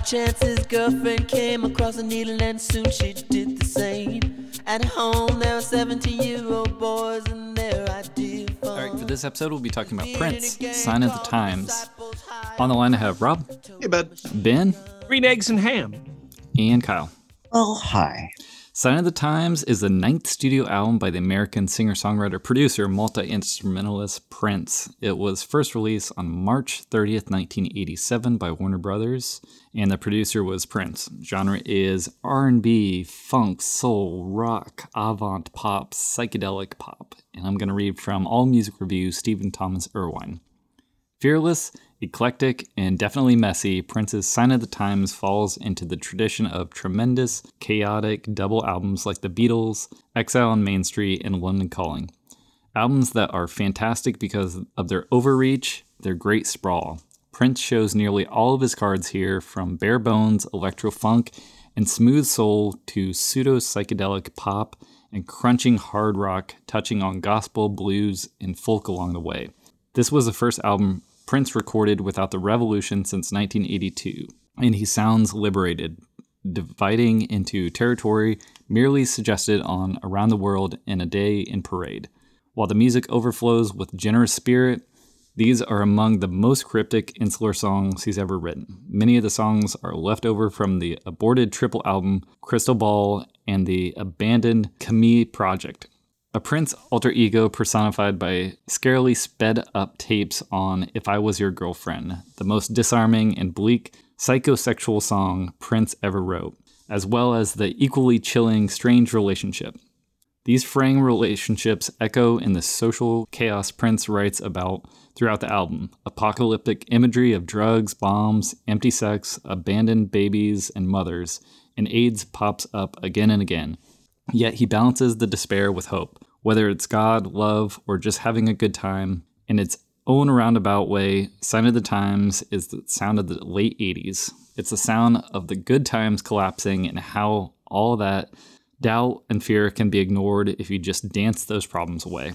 Name. By chance, his girlfriend came across a needle, and soon she did the same. At home, there are 17 year old boys and their idea of All right, for this episode, we'll be talking about Prince, Sign of the Times. On the line, I have Rob, Hey, bud. Ben, Green eggs and ham. and Kyle. Oh, hi. Sign of the Times is the ninth studio album by the American singer songwriter producer multi instrumentalist Prince. It was first released on March 30th, 1987 by Warner Brothers, and the producer was Prince. Genre is R&B, funk, soul, rock, avant pop, psychedelic pop. And I'm going to read from All Music Review Stephen Thomas Erlewine. Fearless, eclectic, and definitely messy, Prince's Sign of the Times falls into the tradition of tremendous, chaotic double albums like The Beatles, Exile on Main Street, and London Calling. Albums that are fantastic because of their overreach, their great sprawl. Prince shows nearly all of his cards here, from bare bones, electro funk, and smooth soul to pseudo psychedelic pop and crunching hard rock, touching on gospel, blues, and folk along the way. This was the first album Prince recorded without the revolution since 1982, and he sounds liberated, dividing into territory merely suggested on Around the World in a Day in Parade. While the music overflows with generous spirit, these are among the most cryptic, insular songs he's ever written. Many of the songs are left over from the aborted triple album Crystal Ball and the abandoned Camille project. A Prince alter ego personified by scarily sped up tapes on If I Was Your Girlfriend, the most disarming and bleak psychosexual song Prince ever wrote, as well as the equally chilling Strange Relationship. These fraying relationships echo in the social chaos Prince writes about throughout the album apocalyptic imagery of drugs, bombs, empty sex, abandoned babies and mothers, and AIDS pops up again and again. Yet he balances the despair with hope, whether it's God, love, or just having a good time. In its own roundabout way, Sign of the Times is the sound of the late 80s. It's the sound of the good times collapsing and how all that doubt and fear can be ignored if you just dance those problems away.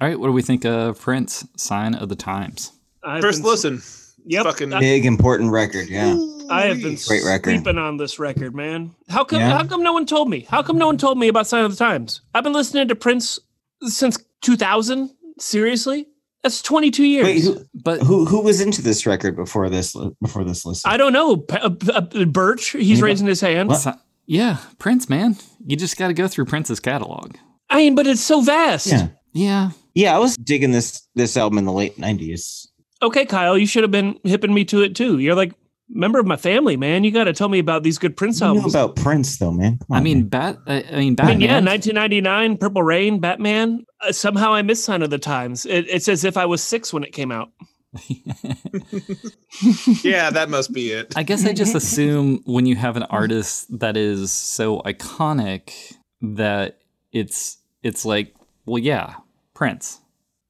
All right, what do we think of Prince, Sign of the Times? I've First been- listen. Yep. Fucking Big, important record, yeah. I have been Great record. sleeping on this record, man. How come? Yeah? How come no one told me? How come no one told me about Sign of the Times? I've been listening to Prince since 2000. Seriously, that's 22 years. Wait, who, But who who was into this record before this li- before this listen? I don't know. P- uh, uh, Birch, he's Yeah. raising his hand. What? Yeah, Prince, man. You just got to go through Prince's catalog. I mean, but it's so vast. Yeah, Yeah, yeah. I was digging this this album in the late '90s. Okay, Kyle, you should have been hipping me to it too. You're like member of my family, man. You got to tell me about these good Prince You know albums. about Prince, though, man. Come I mean, man. Bat. I, I mean, I Batman. mean, yeah, 1999, Purple Rain, Batman. Uh, somehow I missed Sign of the Times. It, it's as if I was six when it came out. yeah, that must be it. I guess I just assume when you have an artist that is so iconic that it's it's like, well, yeah, Prince.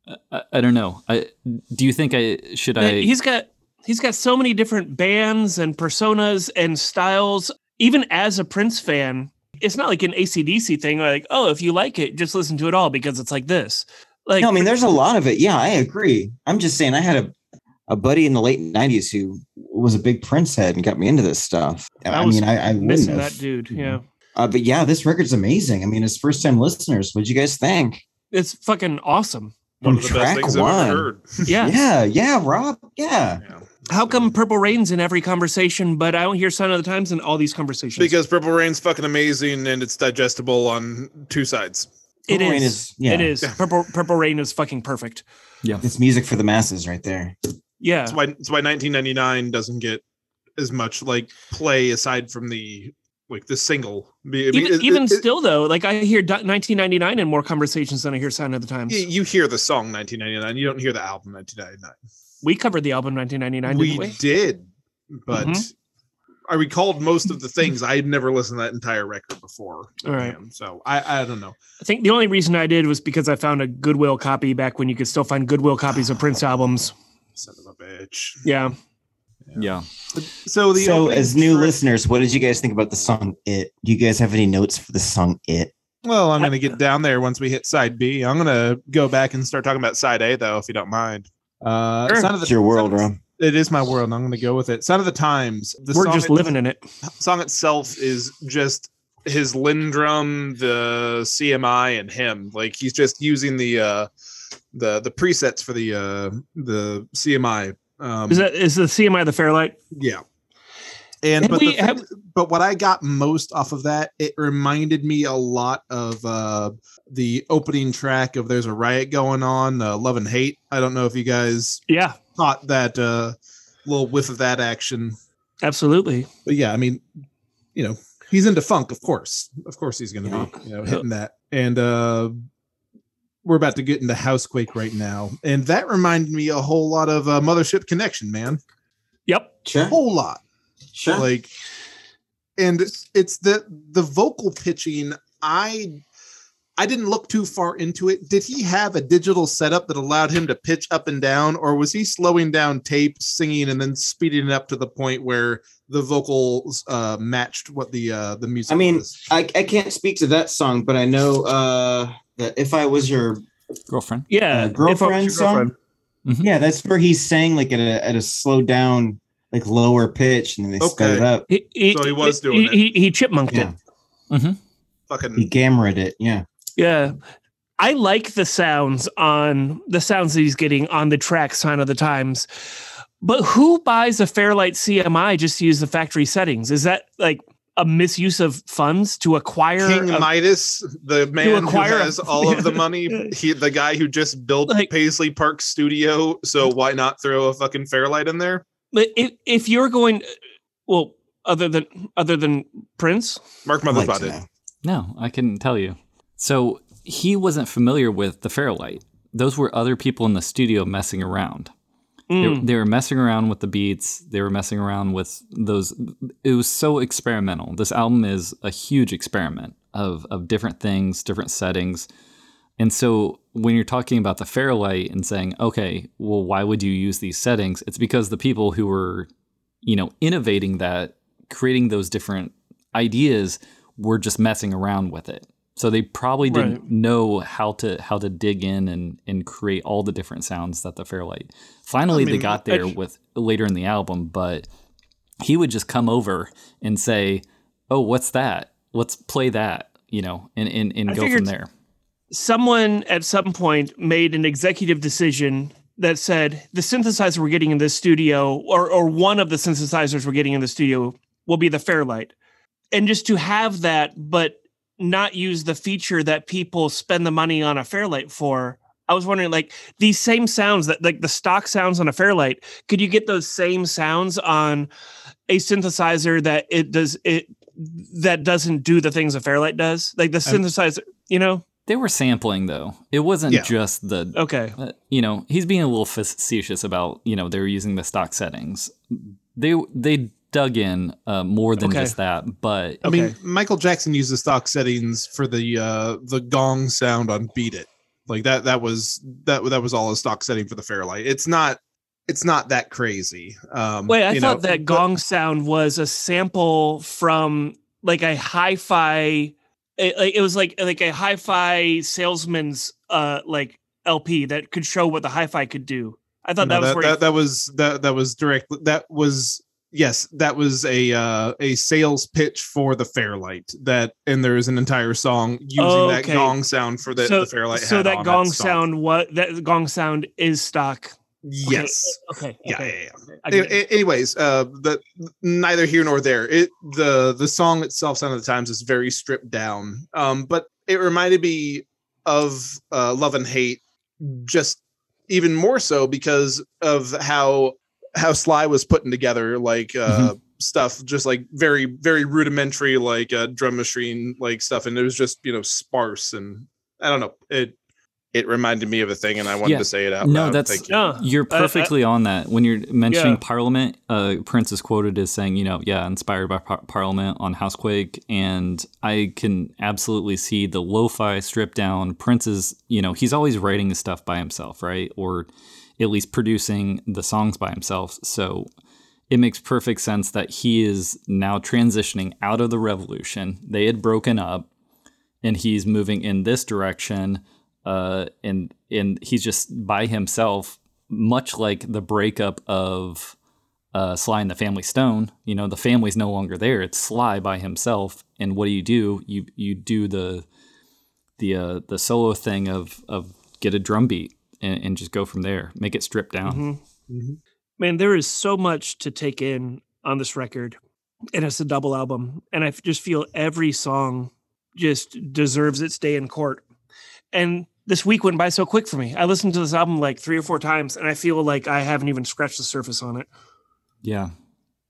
I, I, I don't know. I do you think I should I? he's got he's got so many different bands and personas and styles. Even as a Prince fan, it's not like an ACDC thing. Like, oh, if you like it, just listen to it all because it's like this. Like, no, I mean, there's a lot of it. Yeah, I agree. I'm just saying, I had a a buddy in the late '90s who was a big Prince head and got me into this stuff. I I, was mean, I, I wouldn't missing have. that dude. Yeah, Uh, but yeah, this record's amazing. I mean, as first time listeners, what'd you guys think? it's fucking awesome. One of the From best track things I've ever heard. Yeah. Yeah, yeah, Rob. Yeah. Yeah. How come Purple Rain's in every conversation, but I don't hear Sign of the Times in all these conversations? Because Purple Rain's fucking amazing and it's digestible on two sides. It Purple Rain is. is- yeah. It is. Purple Purple Rain is fucking perfect. Yeah. It's music for the masses right there. Yeah. That's why that's why 1999 doesn't get as much like play aside from the like the single. I mean, even it- even it- it- still though, like I hear 1999 in more conversations than I hear Sign of the Times. you hear the song 1999. You don't hear the album 1999. We covered the album 1999, we, didn't we? did, but Mhm. I recalled most of the things. I had never listened to that entire record before. All right. Damn, So I I don't know. I think the only reason I did was because I found a Goodwill copy back when you could still find Goodwill copies of Prince albums. Son of a bitch. Yeah. Yeah. So the so, as new track- listeners, what did you guys think about the song "It"? Do you guys have any notes for the song "It"? Well, I'm going to get down there once we hit side B. I'm going to go back and start talking about side A, though, if you don't mind. Uh, Sure. Sound of the- It's your world, Sound of- Rob. It is my world. and I'm going to go with it. Sound of the Times. The We're song just it- living in it. song itself is just his LinnDrum, the CMI, and him. Like he's just using the uh, the the presets for the uh, the CMI. Um, Is that is the CMI the Fairlight? yeah. And Have but, we- the thing- have- but what I got most off of that, it reminded me a lot of uh, the opening track of "There's a Riot Going On," uh, "Love and Hate." I don't know if you guys Yeah, caught that uh, little whiff of that action absolutely. but yeah, I mean, you know, he's into funk, of course. Of course he's gonna be, you know, hitting that. And uh we're about to get into Housequake right now. And that reminded me a whole lot of uh, Mothership Connection, man. Yep. Sure, whole lot. Sure. Like and it's, it's the the vocal pitching I I didn't look too far into it. Did he have a digital setup that allowed him to pitch up and down, or was he slowing down tape, singing, and then speeding it up to the point where the vocals uh, matched what the uh, the music? I mean, was? I, I can't speak to that song, but I know uh, that if I was your Girlfriend. Yeah. uh, if girlfriend song, Mhm. yeah, that's where he's sang like at a at a slow down, like lower pitch, and then they sped it up. he, he, So he was doing he, he, he chipmunked Yeah, mm-hmm. it. he fucking gammered it. Yeah, Yeah. I like the sounds on the sounds that he's getting on the track Sign of the Times. But who buys a Fairlight CMI just to use the factory settings? Is that like a misuse of funds to acquire King a- Midas, the man who acquire a- has all of the money, he the guy who just built Like- Paisley Park Studio. So why not throw a fucking Fairlight in there? But if, if you're going well other than other than Prince? Mark I'd Mother's like about to it. know. No, I couldn't tell you. So he wasn't familiar with the Fairlight. Those were other people in the studio messing around. They, Mm. they were messing around with the beats. They were messing around with those. It was so experimental. This album is a huge experiment of of different things, different settings. And so when you're talking about the Fairlight and saying, okay, well, why would you use these settings? It's because the people who were, you know, innovating that, creating those different ideas, were just messing around with it. So they probably didn't Right. know how to how to dig in and and create all the different sounds that the Fairlight. Finally, they mean, got there I- with later in the album, but he would just come over and say, "Oh, what's that? Let's play that," you know, and and, and I go from there. Someone at some point made an executive decision that said the synthesizer we're getting in this studio or or one of the synthesizers we're getting in the studio will be the Fairlight. And just to have that but not use the feature that people spend the money on a Fairlight for. I was wondering like these same sounds that like the stock sounds on a Fairlight, could you get those same sounds on a synthesizer that it does it that doesn't do the things a Fairlight does? Like the synthesizer, you know? They were sampling though. It wasn't Yeah. just the Okay. uh, you know, he's being a little facetious about, you know, they were using the stock settings. They they dug in uh, more than Okay. just that, but I mean, Michael Jackson used the stock settings for the uh the gong sound on "Beat It." Like that. That was that. That was all a stock setting for the Fairlight. It's not. It's not that crazy. Um, Wait, I thought know, that but- gong sound was a sample from like a hi-fi. It, it was like like a hi-fi salesman's uh like LP that could show what the hi-fi could do. I thought No, that was that, where that, that was that that was direct. That was yes, that was a uh, a sales pitch for the Fairlight. That and there is an entire song using that Okay. gong sound for the, so, the Fairlight. so that gong stock. sound what that gong sound is stock. Yes. Okay. Yeah, okay. yeah, yeah. I A- get a- anyways, uh, the neither here nor there. It the the song itself, "Sound of the Times," is very stripped down. Um, but it reminded me of uh, Love and Hate, just even more so because of how how Sly was putting together like uh, stuff, just like very very rudimentary like uh, drum machine like stuff, and it was just you know sparse and I don't know it. It reminded me of a thing, and I wanted Yeah. to say it out No, loud. that's- Thank you. Yeah. You're I- I- perfectly on that. When you're mentioning Yeah. Parliament, uh, Prince is quoted as saying, you know, yeah, inspired by par- Parliament on Housequake. And I can absolutely see the lo fi stripped down. Prince is, you know, he's always writing his stuff by himself, right? Or at least producing the songs by himself. So it makes perfect sense that he is now transitioning out of the revolution. They had broken up and he's moving in this direction uh, and and he's just by himself, much like the breakup of uh, Sly and the Family Stone. You know, the family's no longer there; it's Sly by himself. And what do you do? You you do the the uh, the solo thing of of get a drum beat and, and just go from there. Make it stripped down. Mhm. Man, there is so much to take in on this record, and it's a double album. And I just feel every song just deserves its day in court. And this week went by so quick for me. I listened to this album like three or four times, and I feel like I haven't even scratched the surface on it. Yeah,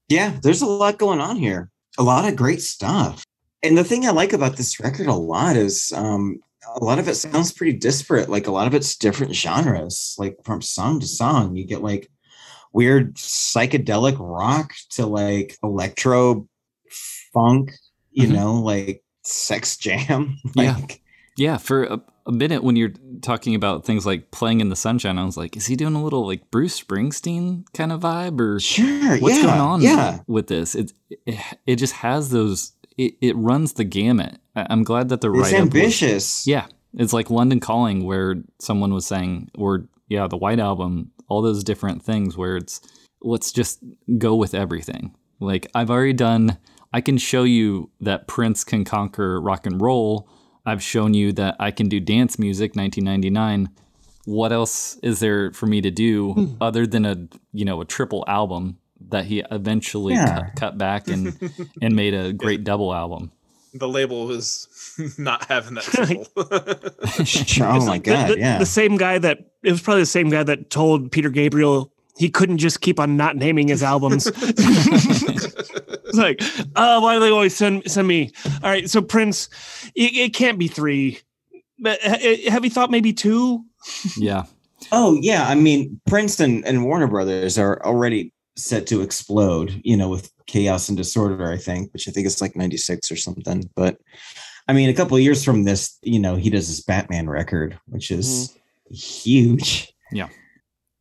Yeah, there's a lot going on here. A lot of great stuff. And the thing I like about this record a lot is um, a lot of it sounds pretty disparate. Like a lot of it's different genres, like from song to song. You get like weird psychedelic rock to like electro funk, you Mhm. know, like sex jam. Yeah. like, yeah. For a, a minute, when you're talking about things like playing in the sunshine, I was like, is he doing a little like Bruce Springsteen kind of vibe, or Sure. what's yeah, going on Yeah. with this? It, it it just has those. It, it runs the gamut. I'm glad that the up. ambitious. Yeah, it's like London Calling, where someone was saying, or yeah, the White Album, all those different things where it's let's just go with everything. Like I've already done. I can show you that Prince can conquer rock and roll. I've shown you that I can do dance music. 1999. What else is there for me to do hmm. other than a you know a triple album that he eventually Yeah. cut, cut back and and made a great double album? the label was not having that. simple. Sure. Oh my The- god. the, yeah. the same guy that it was probably the same guy that told Peter Gabriel he couldn't just keep on not naming his albums. it's like, uh, why do they always send send me? All right, so Prince, it, it can't be three. But uh, have you thought maybe two? Yeah. Oh yeah, I mean Prince and Warner Brothers are already set to explode, you know, with Chaos and Disorder, I think, which I think is like 96 or something. But I mean, a couple of years from this, you know, he does this Batman record, which is huge.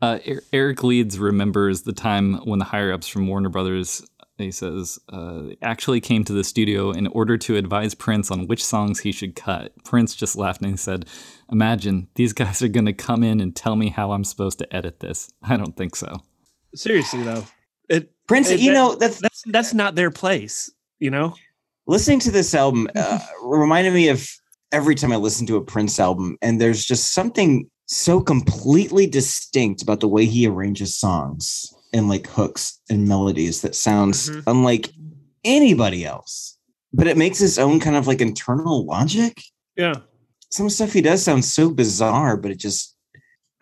Uh, Er- Eric Leeds remembers the time when the higher ups from Warner Brothers, he says, uh, actually came to the studio in order to advise Prince on which songs he should cut. Prince just laughed and he said, Imagine these guys are going to come in and tell me how I'm supposed to edit this. I don't think so. Seriously though, it Prince, Hey, you that- know, that's that's that's not their place. You know, listening to this album uh, reminded me of every time I listen to a Prince album, and there's just something so completely distinct about the way he arranges songs and like hooks and melodies that sounds Mhm. unlike anybody else. But it makes its own kind of like internal logic. yeah. Some stuff he does sounds so bizarre, but it just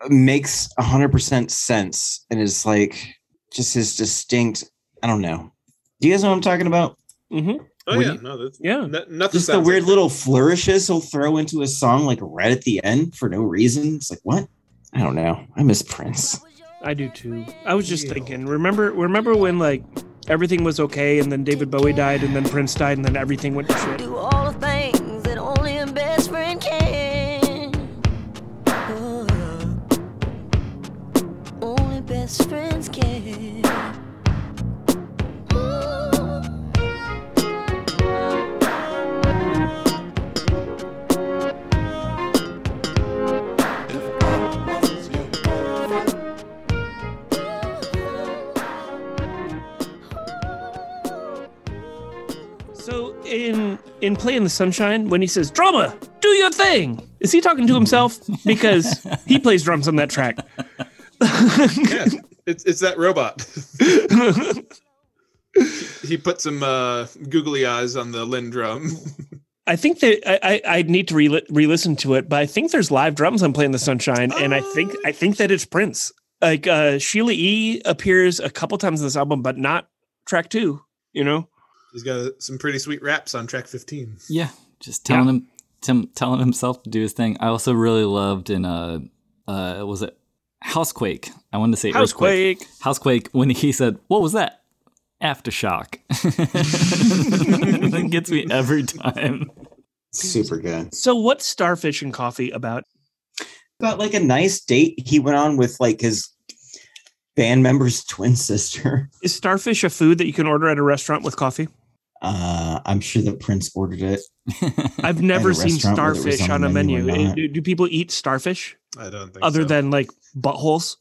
makes a hundred percent sense and is like just his distinct. I don't know. Do you guys know what I'm talking about? hmm oh yeah, you- no, that's Yeah. n- nothing. just the weird like little flourishes he'll throw into a song like right at the end for no reason. It's like what? I don't know. I miss Prince. I do too. I was just thinking. Remember, remember when like everything was okay, and then David Bowie died, and then Prince died, and then everything went to shit. Do all the things that only a best friend can. Oh, only best friends can. In Play in the Sunshine, when he says "Drama, do your thing," is he talking to himself? Because he plays drums on that track. yeah, it's it's that robot. he put some uh, googly eyes on the Linn drum. I think that I, I I need to re re-listen to it, but I think there's live drums on "Playing the Sunshine," and I think I think that it's Prince. Like uh, Sheila E. appears a couple times in this album, but not track two. You know, He's got some pretty sweet raps on track 15. Yeah, just telling him, Tim, telling himself to do his thing. I also really loved in uh, uh, was it Housequake? I wanted to say Earthquake. Housequake. Housequake when he said, "What was that?" Aftershock. that gets me every time. Super good. So what's Starfish and Coffee about? About like a nice date he went on with like his band member's twin sister. Is Starfish a food that you can order at a restaurant with coffee? Uh, I'm sure that Prince ordered it. I've never seen restaurant where it was starfish on on a menu menu. or not. Do, do people eat starfish I don't think other so. than like buttholes?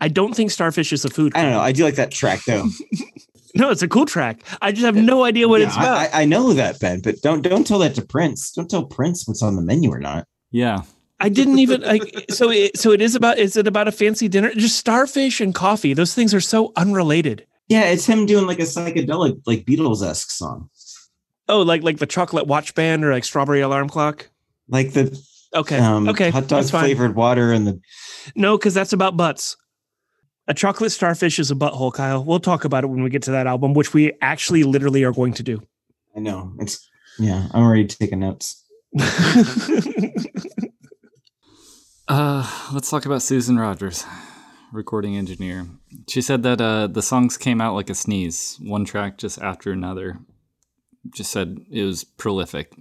I don't think starfish is a food. I don't know. I do like that track though. No, it's a cool track. I just have no idea what Yeah, it's about. I, I- I know that, Ben, but don't don't tell that to Prince. Don't tell Prince what's on the menu or not. Yeah, I didn't even like. So, it, so it is about. Is it about a fancy dinner? Just starfish and coffee. Those things are so unrelated. Yeah, it's him doing like a psychedelic, like Beatles esque song, Oh, like like the chocolate watch band or like strawberry alarm clock. like the Okay, um, okay, hot dog flavored water and the. No, because that's about butts. A chocolate starfish is a butthole, Kyle. We'll talk about it when we get to that album, which we actually literally are going to do. I know it's yeah. I'm already taking notes. Uh, let's talk about Susan Rogers, recording engineer. She said that uh, the songs came out like a sneeze, one track just after another. Just said it was prolific.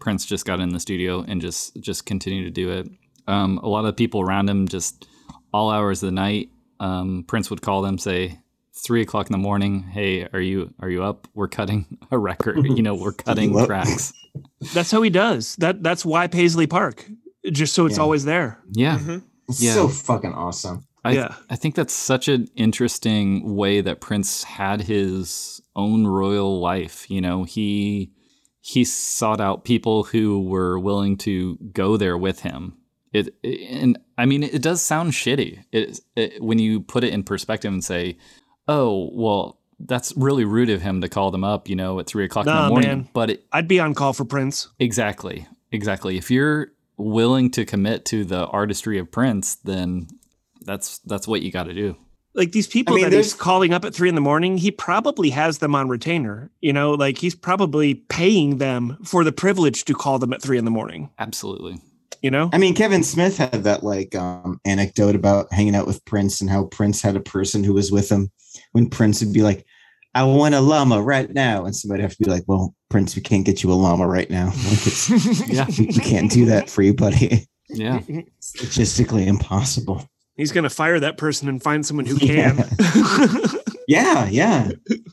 Prince just got in the studio and just just continued to do it. Um, a lot of people around him, just all hours of the night. Um, Prince would call them, say three o'clock in the morning. Hey, are you are you up? We're cutting a record. you know, we're cutting tracks. that's how he does. That that's why Paisley Park, just so it's Yeah. always there. Yeah, It's Yeah. so fucking awesome. I, Yeah. I think that's such an interesting way that Prince had his own royal life. You know, he he sought out people who were willing to go there with him. It, and I mean, it does sound shitty it, it, when you put it in perspective and say, "Oh, well, that's really rude of him to call them up." You know, at three o'clock in the morning. man. But it, I'd be on call for Prince. Exactly. Exactly. If you're willing to commit to the artistry of Prince, then that's that's what you got to do. Like these people I mean, that he's calling up at three in the morning, he probably has them on retainer. You know, like he's probably paying them for the privilege to call them at three in the morning. Absolutely. You know, I mean, Kevin Smith had that like um, anecdote about hanging out with Prince and how Prince had a person who was with him when Prince would be like, "I want a llama right now," and somebody have to be like, "Well, Prince, we can't get you a llama right now. Like, it's, Yeah. we, we can't do that for you, buddy. Yeah. It's logistically impossible." He's going to fire that person and find someone who can. Yeah, yeah,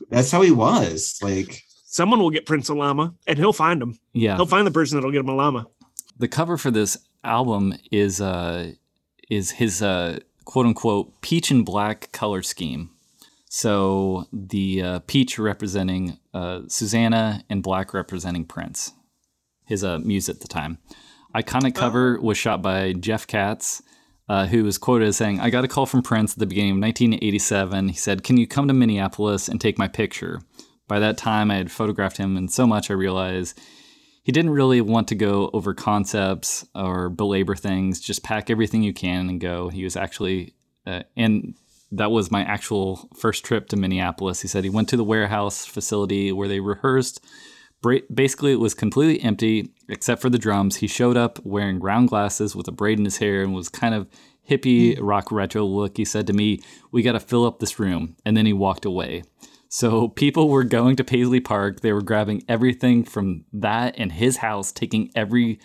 that's how he was. Like, someone will get Prince a llama, and he'll find him. Yeah. He'll find the person that'll get him a llama. The cover for this album is uh is his uh quote unquote peach and black color scheme. So the uh, peach representing uh, Susannah and black representing Prince, his uh, muse at the time. Iconic cover was shot by Jeff Katz, uh, who was quoted as saying, I got a call from Prince at the beginning of 1987. He said, Can you come to Minneapolis and take my picture? By that time, I had photographed him, and so much I realized he didn't really want to go over concepts or belabor things, just pack everything you can and go. He was actually, uh, and that was my actual first trip to Minneapolis. He said he went to the warehouse facility where they rehearsed. Basically, it was completely empty except for the drums. He showed up wearing round glasses with a braid in his hair and was kind of hippie hmm. rock retro look. He said to me, We got to fill up this room. And then he walked away. So people were going to Paisley Park. They were grabbing everything from that and his house, taking every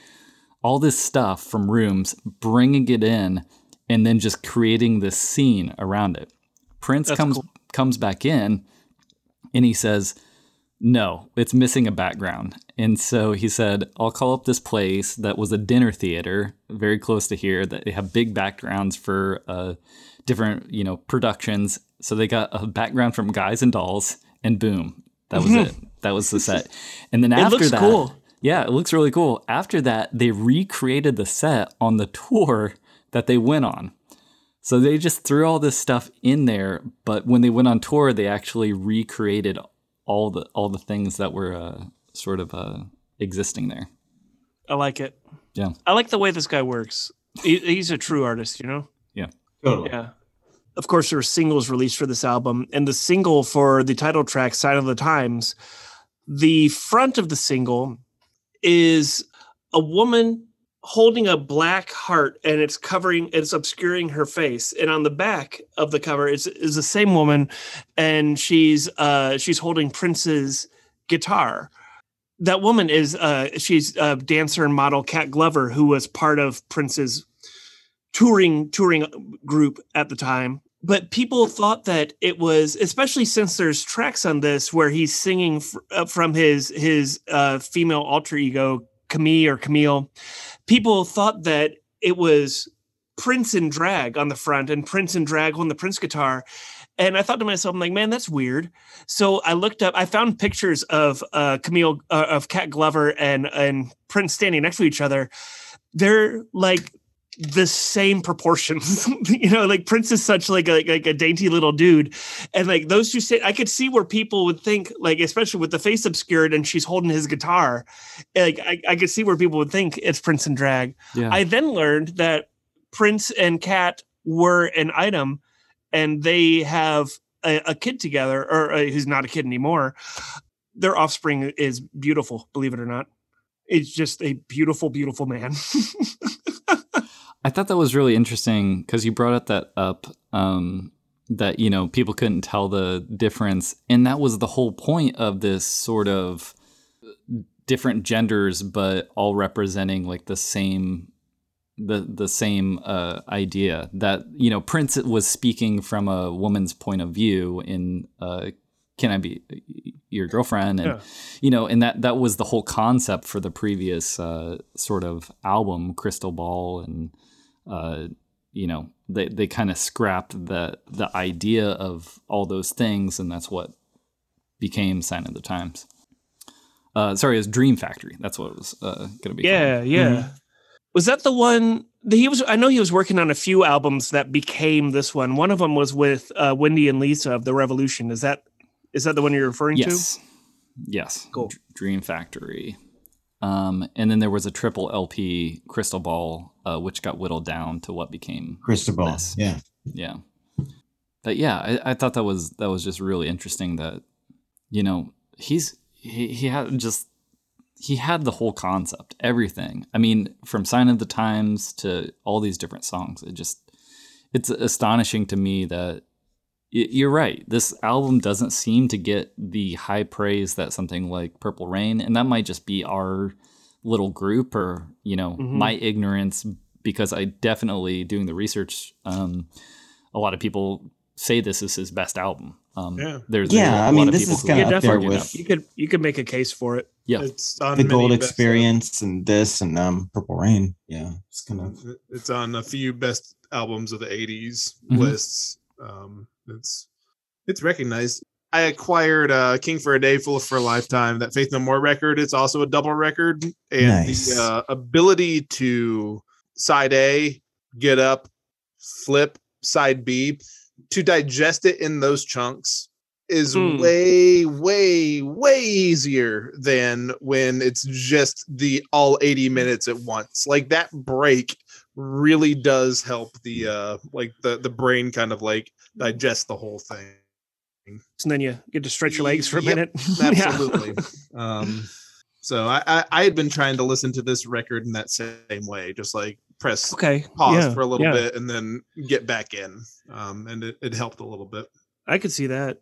all this stuff from rooms, bringing it in, and then just creating this scene around it. Prince That's comes cool. comes back in, and he says, "No, it's missing a background." And so he said, "I'll call up this place that was a dinner theater very close to here that they have big backgrounds for uh, different, you know, productions. So they got a background from Guys and Dolls, and boom, that was it. That was the set. And then It after looks that, cool. yeah, it looks really cool. After that, they recreated the set on the tour that they went on. So they just threw all this stuff in there, but when they went on tour, they actually recreated all the all the things that were uh, sort of uh, existing there. I like it. Yeah. I like the way this guy works. He, he's a true artist, you know? Yeah, totally. Yeah. Of course, there were singles released for this album, and the single for the title track, Sign of the Times, the front of the single is a woman holding a black heart and it's covering it's obscuring her face. And on the back of the cover is is the same woman and she's uh she's holding prince's guitar. That woman is uh she's a dancer and model cat glover who was part of prince's touring touring group at the time. But people thought that it was especially since there's tracks on this where he's singing fr- uh, from his his uh, female alter ego camille or camille people thought that it was prince in drag on the front and prince in drag on the prince guitar. And i thought to myself i'm like man that's weird. So i looked up i found pictures of uh, camille uh, of cat glover and and prince standing next to each other. They're like the same proportions. you know, like Prince is such like a like a dainty little dude, and like those two sit. I could see where people would think, like especially with the face obscured and she's holding his guitar, like I, I could see where people would think it's Prince and drag. Yeah. I then learned that Prince and Cat were an item, and they have a, a kid together, or uh, who's not a kid anymore. Their offspring is beautiful, believe it or not. It's just a beautiful, beautiful man. I thought that was really interesting because you brought up that up um, that you know people couldn't tell the difference, and that was the whole point of this sort of different genders, but all representing like the same the the same uh, idea that you know Prince was speaking from a woman's point of view in uh, "Can I Be Your Girlfriend?" and Yeah. you know, and that that was the whole concept for the previous uh, sort of album, Crystal Ball, and uh, you know, they they kind of scrapped the the idea of all those things, and that's what became Sign of the Times. Uh, sorry, it was Dream Factory. That's what it was uh, going to be. called. Yeah, yeah. Was that the one that he was? I know he was working on a few albums that became this one. One of them was with uh, Wendy and Lisa of the Revolution. Is that is that the one you're referring to? Yes. Yes. Cool. Dr- Dream Factory. Um, and then there was a triple LP Crystal Ball, uh, which got whittled down to what became Crystal Ball. This. Yeah. yeah. But yeah, I, I thought that was that was just really interesting that you know he's he, he had just he had the whole concept, everything. I mean, from Sign of the Times to all these different songs. It just it's astonishing to me that you're right. This album doesn't seem to get the high praise that something like Purple Rain, and that might just be our little group or you know Mhm. my ignorance because I definitely doing the research. Um, a lot of people say this is his best album. Um, Yeah. there's Yeah, there's a I lot mean, of this is kinda up there definitely. with- You could you could make a case for it. yeah. It's on The Gold best- Experience and this and um Purple Rain. Yeah. It's kind of It's on a few best albums of the '80s Mhm. lists. Um, it's it's recognized. I acquired uh, "King for a Day, Fool for a Lifetime." That Faith No More record. It's also a double record, and Nice. the uh, ability to side A, get up, flip side B, to digest it in those chunks is Hmm. way, way, way easier than when it's just the all 80 minutes at once. Like that break really does help the uh like the the brain kind of like digest the whole thing. And then you get to stretch your legs for a Yep, minute. Yeah. Absolutely. um so I, I I had been trying to listen to this record in that same way, just like press Okay. pause yeah, for a little yeah. bit and then get back in. Um and it, it helped a little bit. I could see that.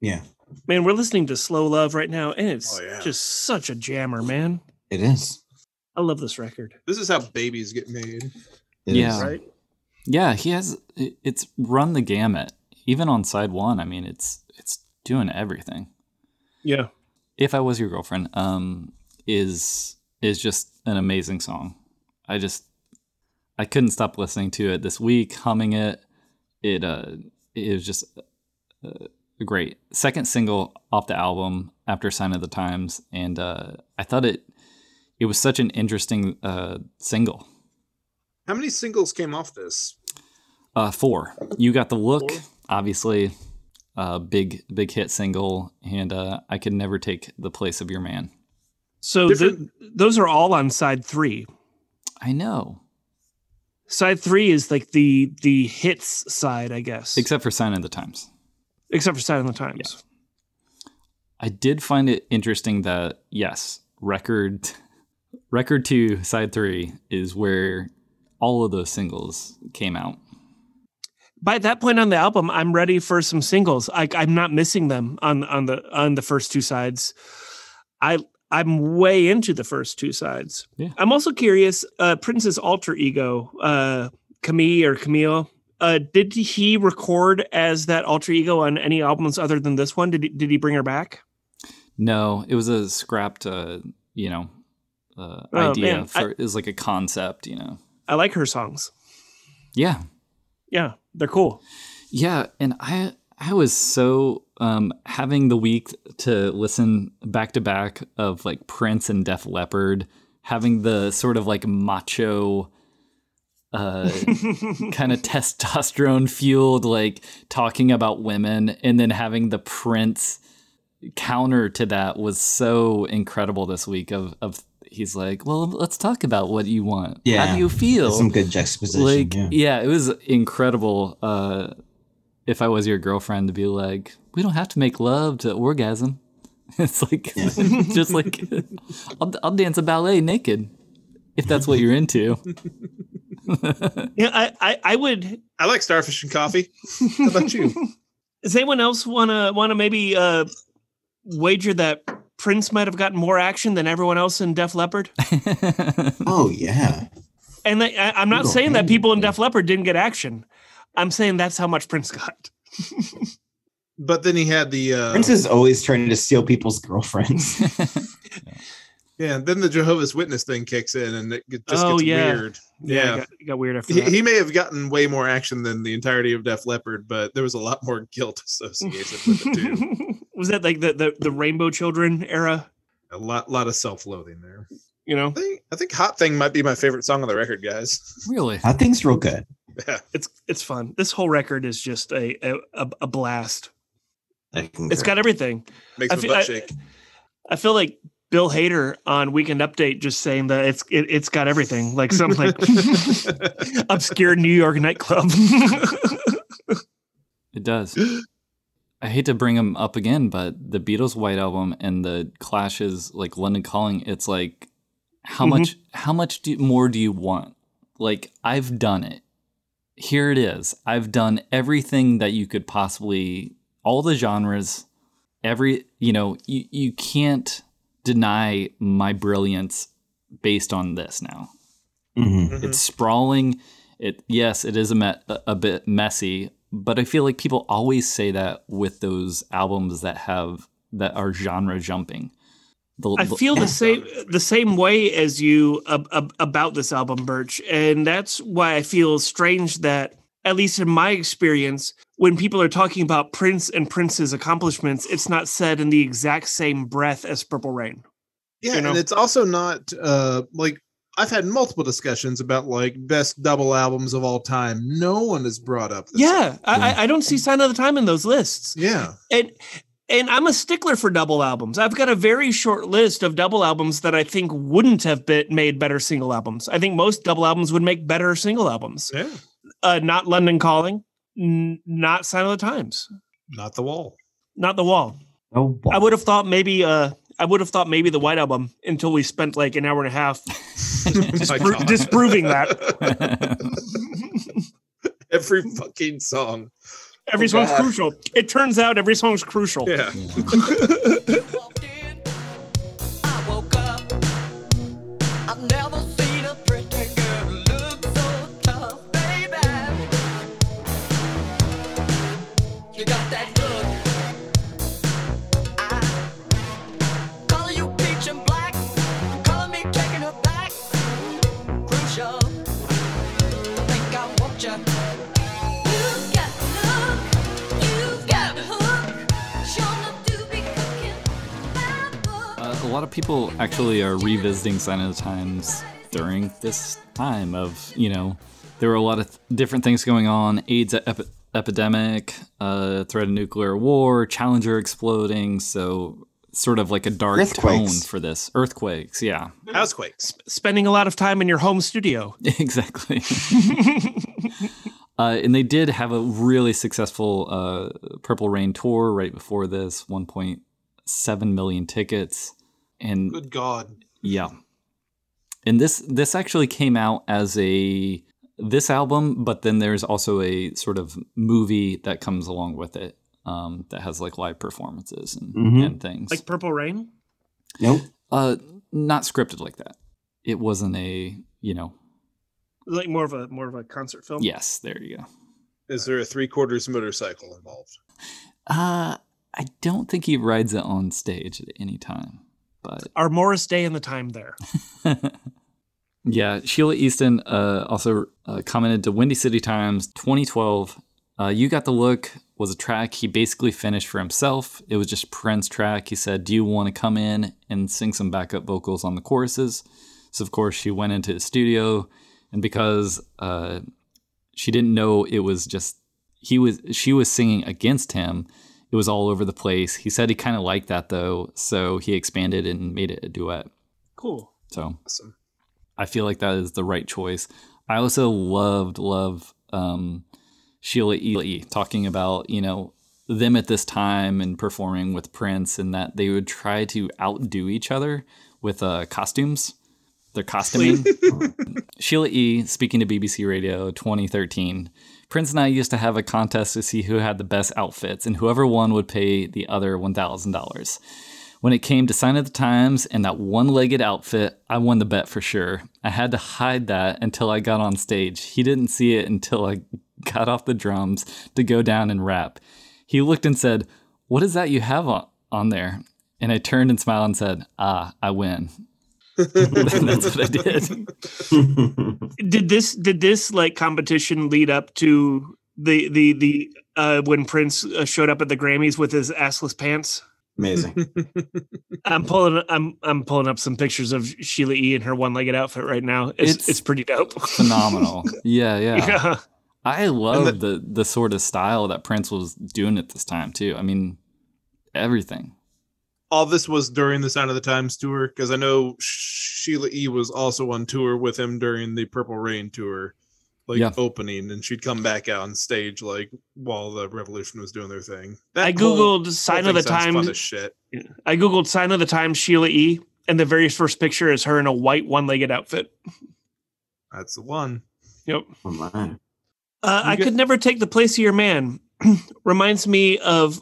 yeah, Man, we're listening to Slow Love right now, and it's Oh, yeah. just such a jammer, man. it is. I love this record. This is how babies get made. It Yeah. is. Right? Yeah, he has. It's run the gamut. Even on side one, I mean, it's it's doing everything. Yeah. If I was your girlfriend, um, is is just an amazing song. I just I couldn't stop listening to it this week, humming it. It uh, it was just uh, great. Second single off the album after Sign of the Times, and uh, I thought it it was such an interesting uh, single. How many singles came off this? Uh, four. You got the look, Four? obviously, uh, big big hit single, and uh, I could never take the place of your man. So th- those are all on side three. I know. Side three is like the the hits side, I guess, Except for Sign of the Times. except for Sign of the Times. I did find it interesting that yes, record record 2 side 3 is where all of those singles came out. By that point on the album, I'm ready for some singles. I, I'm not missing them on on the on the first two sides. I I'm way into the first two sides. Yeah. I'm also curious. Uh, Prince's alter ego, uh, Camille or Camille, uh, did he record as that alter ego on any albums other than this one? Did he, did he bring her back? No, it was a scrapped uh, you know, uh, Oh, idea man, for is like a concept, you know. I like her songs. Yeah. Yeah, they're cool. Yeah, and I I was so um having the week to listen back to back of like Prince and Def Leppard, having the sort of like macho uh kind of testosterone fueled like talking about women and then having the Prince counter to that was so incredible this week of of he's like, "Well, let's talk about what you want. Yeah, how do you feel?" Some good juxtaposition. like yeah. yeah. it was incredible uh if i was your girlfriend to be like we don't have to make love to orgasm it's like just like I'll, I'll dance a ballet naked if that's what you're into Yeah, I, I, I would. I like starfish and coffee. How about you? Does anyone else wanna wanna maybe uh, wager that Prince might have gotten more action than everyone else in Def Leppard? Oh yeah. And I, I- I'm not saying that people in Def Leppard didn't get action. I'm saying that's how much Prince got. But then he had the uh, Prince is always trying to steal people's girlfriends. yeah. Then the Jehovah's Witness thing kicks in, and it just Oh, gets yeah. weird. Yeah, Yeah, it got, it got weird after he, that. he may have gotten way more action than the entirety of Def Leppard, but there was a lot more guilt associated with it too. Was that like the, the the Rainbow Children era? A lot, lot of self-loathing there. You know, I think, I think "Hot Thing" might be my favorite song on the record, guys. really that thing's real good. Yeah, it's it's fun. This whole record is just a a, a, a blast. It's got everything. makes I feel- butt shake. I feel like Bill Hader on Weekend Update just saying that it's it, it's got everything, like some like obscure New York nightclub. it does i hate to bring them up again but the beatles white album and the clashes like london calling it's like how Mhm. much how much do, more do you want like i've done it here it is i've done everything that you could possibly all the genres every you know you, you can't deny my brilliance based on this now Mhm. Mhm. it's sprawling it yes it is a, me- a- a bit messy but i feel like people always say that with those albums that have that are genre jumping the, I feel the same the same way as you ab- ab- about this album, Birch, and that's why I feel strange that at least in my experience, when people are talking about Prince and Prince's accomplishments, it's not said in the exact same breath as Purple Rain. Yeah, you know? and it's also not uh like I've had multiple discussions about like best double albums of all time. No one has brought up. This Yeah, I, I- I don't see Sign of the Time in those lists. yeah. and and I'm a stickler for double albums. I've got a very short list of double albums that I think wouldn't have been made better single albums. I think most double albums would make better single albums. Yeah, Uh, not London Calling, n- not Sign of the Times, not the wall. not The Wall. Oh, I would have thought maybe uh I would have thought maybe the White Album until we spent like an hour and a half oh My pro- God. disproving that. Every fucking song. Every Oh, song's God. crucial. It turns out every song's crucial. Yeah. walked lot of people actually are revisiting Sign of the Times during this time of, you know, there were a lot of th- different things going on AIDS epi- epidemic, uh, threat of nuclear war, Challenger exploding. So sort of like a dark tone for this. Earthquakes, yeah, Housequakes. Spending a lot of time in your home studio. exactly. uh, and they did have a really successful uh, Purple Rain tour right before this, 1.7 million tickets, and Good God. yeah. And this this actually came out as a this album, but then there's also a sort of movie that comes along with it um, that has like live performances and, Mhm. and things. Like Purple Rain? Nope. uh, not scripted like that. It wasn't a you know. Like more of a more of a concert film? Yes, there you go. Is there a three quarters motorcycle involved? Uh, I don't think he rides it on stage at any time, but Are Morris Day and the time there? Yeah, Sheila Easton uh, also uh, commented to Windy City Times 2012. Uh, you Got the Look was a track he basically finished for himself. It was just Prince track. He said, Do you want to come in and sing some backup vocals on the choruses? So, of course, she went into his studio, and because uh, she didn't know it was just he was she was singing against him it was all over the place he said he kind of liked that though so he expanded and made it a duet Cool. so Awesome. I feel like that is the right choice. I also loved, love um, Sheila E. talking about, you know, them at this time and performing with Prince and that they would try to outdo each other with uh, costumes, their costuming. Sheila E., speaking to BBC Radio 2013, Prince and I used to have a contest to see who had the best outfits, and whoever won would pay the other $1,000. When it came to Sign of the Times and that one legged outfit, I won the bet for sure. I had to hide that until I got on stage. He didn't see it until I got off the drums to go down and rap. He looked and said, What is that you have on, on there? And I turned and smiled and said, Ah, I win. That's what I did. Did this did this like competition lead up to the the the uh when Prince uh, showed up at the Grammys with his assless pants? Amazing. I'm pulling I'm I'm pulling up some pictures of Sheila E in her one-legged outfit right now. It's It's- it's, pretty dope. Phenomenal. Yeah, yeah. yeah. I love the, the sort of style that Prince was doing at this time too. I mean, everything. All this was during the Sign of the Times tour because I know Sheila E was also on tour with him during the Purple Rain tour, like Yeah. opening, and she'd come back out on stage like while the Revolution was doing their thing. That I googled whole sign thing of the times. shit. I googled sign of the times Sheila E, and the very first picture is her in a white one-legged outfit. That's the one. Yep. Oh my. Uh, I get- could never take the place of your man. Reminds me of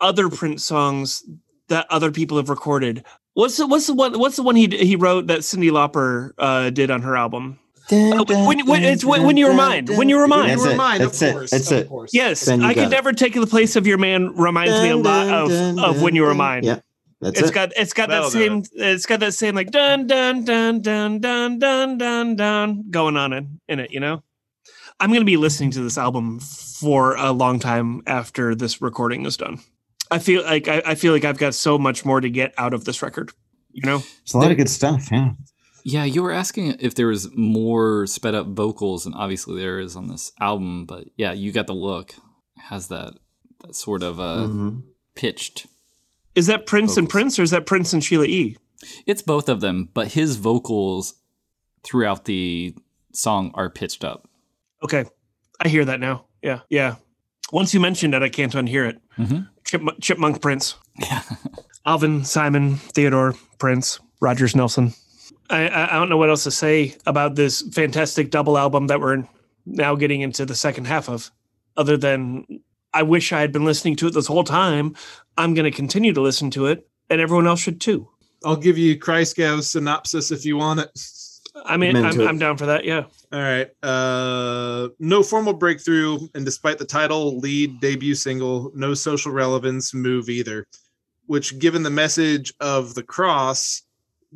other Prince songs that other people have recorded. What's the what's the one what's the one he he wrote that Cyndi Lauper uh, did on her album? Uh, when- when- it's when- when you were mine, when you were mine. That's You were it. mine, of it. course. That's of it. course. Yes, I could never take the place of your man. Reminds me a lot of of when you were mine. Yeah, that's It's it. got it's got That'll that same it's got that same like dun dun dun dun dun dun dun dun going on in, in it, you know? I'm gonna be listening to this album for a long time after this recording is done. I feel like I, I feel like I've got so much more to get out of this record. You know? It's a lot of good stuff. Yeah. Yeah, you were asking if there was more sped up vocals, and obviously there is on this album. But yeah, you got the look. It has that that sort of uh, Mhm. pitched. Is that Prince and Prince or is that Prince and Sheila E? It's both of them, but his vocals throughout the song are pitched up. Okay. I hear that now. Yeah. Yeah. Once you mentioned it, I can't unhear it. Mhm. Chipmunk, Chipmunk Prince. Yeah. Alvin, Simon, Theodore, Prince, Rogers Nelson. I, I I don't know what else to say about this fantastic double album that we're now getting into the second half of, other than I wish I had been listening to it this whole time. I'm going to continue to listen to it, and everyone else should too. I'll give you Christgau's synopsis if you want it. I mean, I'm I'm, into it. I'm down for that. Yeah. All right. Uh, no formal breakthrough, and despite the title, lead, debut single, no social relevance move either. Which, given the message of the cross,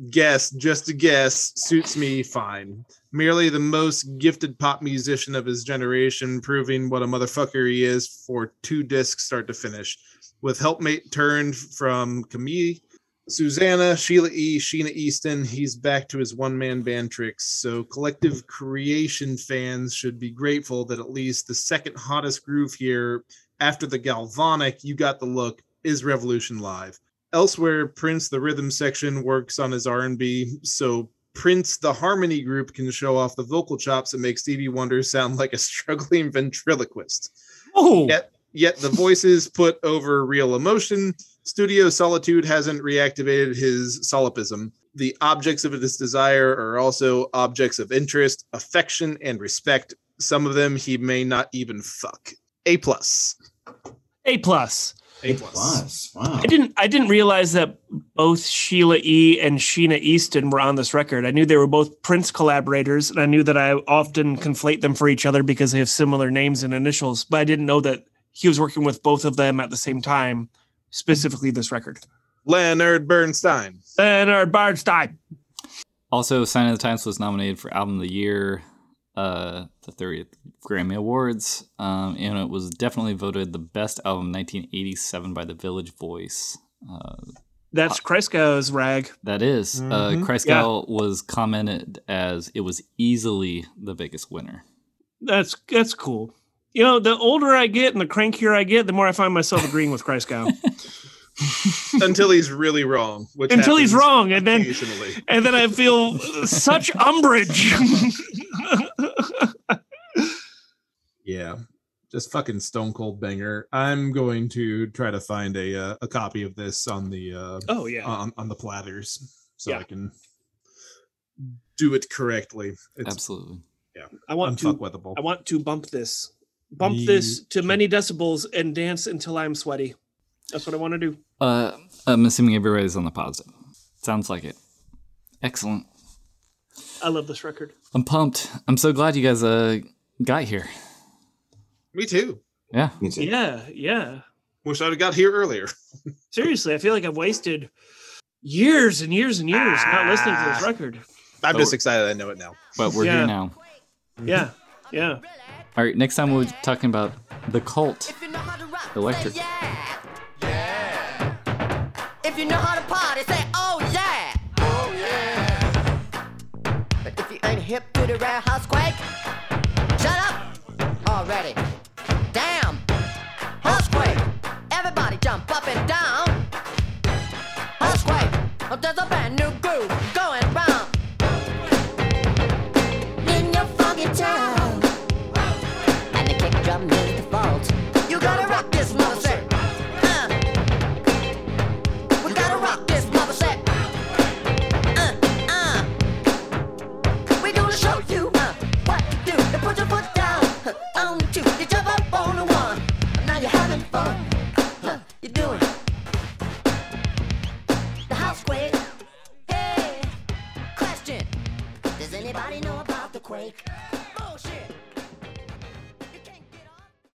guess, just a guess, suits me fine. Merely the most gifted pop musician of his generation, proving what a motherfucker he is for two discs start to finish. With helpmate turned from Camille Susannah, Sheila E., Sheena Easton, he's back to his one man band tricks. So, collective creation fans should be grateful that at least the second hottest groove here after the Galvanic, You Got the Look, is Revolution Live. Elsewhere, Prince, the rhythm section, works on his R&B, so Prince, the harmony group, can show off the vocal chops and make Stevie Wonder sound like a struggling ventriloquist. Oh, Yet, yet the voices put over real emotion. Studio Solitude hasn't reactivated his solipsism. The objects of his desire are also objects of interest, affection, and respect. Some of them he may not even fuck. A plus. A plus. A Plus, wow. I didn't I didn't realize that both Sheila E. and Sheena Easton were on this record. I knew they were both Prince collaborators, and I knew that I often conflate them for each other because they have similar names and initials, but I didn't know that he was working with both of them at the same time, specifically this record. Leonard Bernstein. Leonard Bernstein. Also, Sign of the Times was nominated for Album of the Year, uh, the 30th Grammy Awards, um, and it was definitely voted the best album in 1987 by the Village Voice. Uh, That's Christgau's rag. that is, Mhm. uh, Kreisgau was commented as it was easily the biggest winner. That's that's cool. You know, the older I get and the crankier I get, the more I find myself agreeing with Christgau. Until he's really wrong. Which Until he's wrong, and then and then I feel such umbrage. Yeah. Just fucking stone cold banger. I'm going to try to find a uh, a copy of this on the uh oh yeah. on, on the platters so Yeah. I can do it correctly. It's Absolutely. Yeah, I want to. I want to bump this. Bump Me this to many decibels and dance until I'm sweaty. That's what I want to do. Uh, I'm assuming everybody's on the positive. Sounds like it. Excellent. I love this record. I'm pumped. I'm so glad you guys uh got here. Me too. Yeah. Me too. Yeah, yeah. Wish I'd have got here earlier. Seriously, I feel like I've wasted years and years and years not listening to this Ah. record. I'm Oh. just excited I know it now. But we're Yeah. here now. Yeah, yeah. All right, next time we'll be talking about the cult. If you know how to rock, Electric. say yeah. Yeah. If you know how to party, say oh yeah. Oh yeah. But if you ain't hip to the rare house quake, shut up already. Damn. House quake. Everybody jump up and down. House quake. Oh, there's a brand new groove going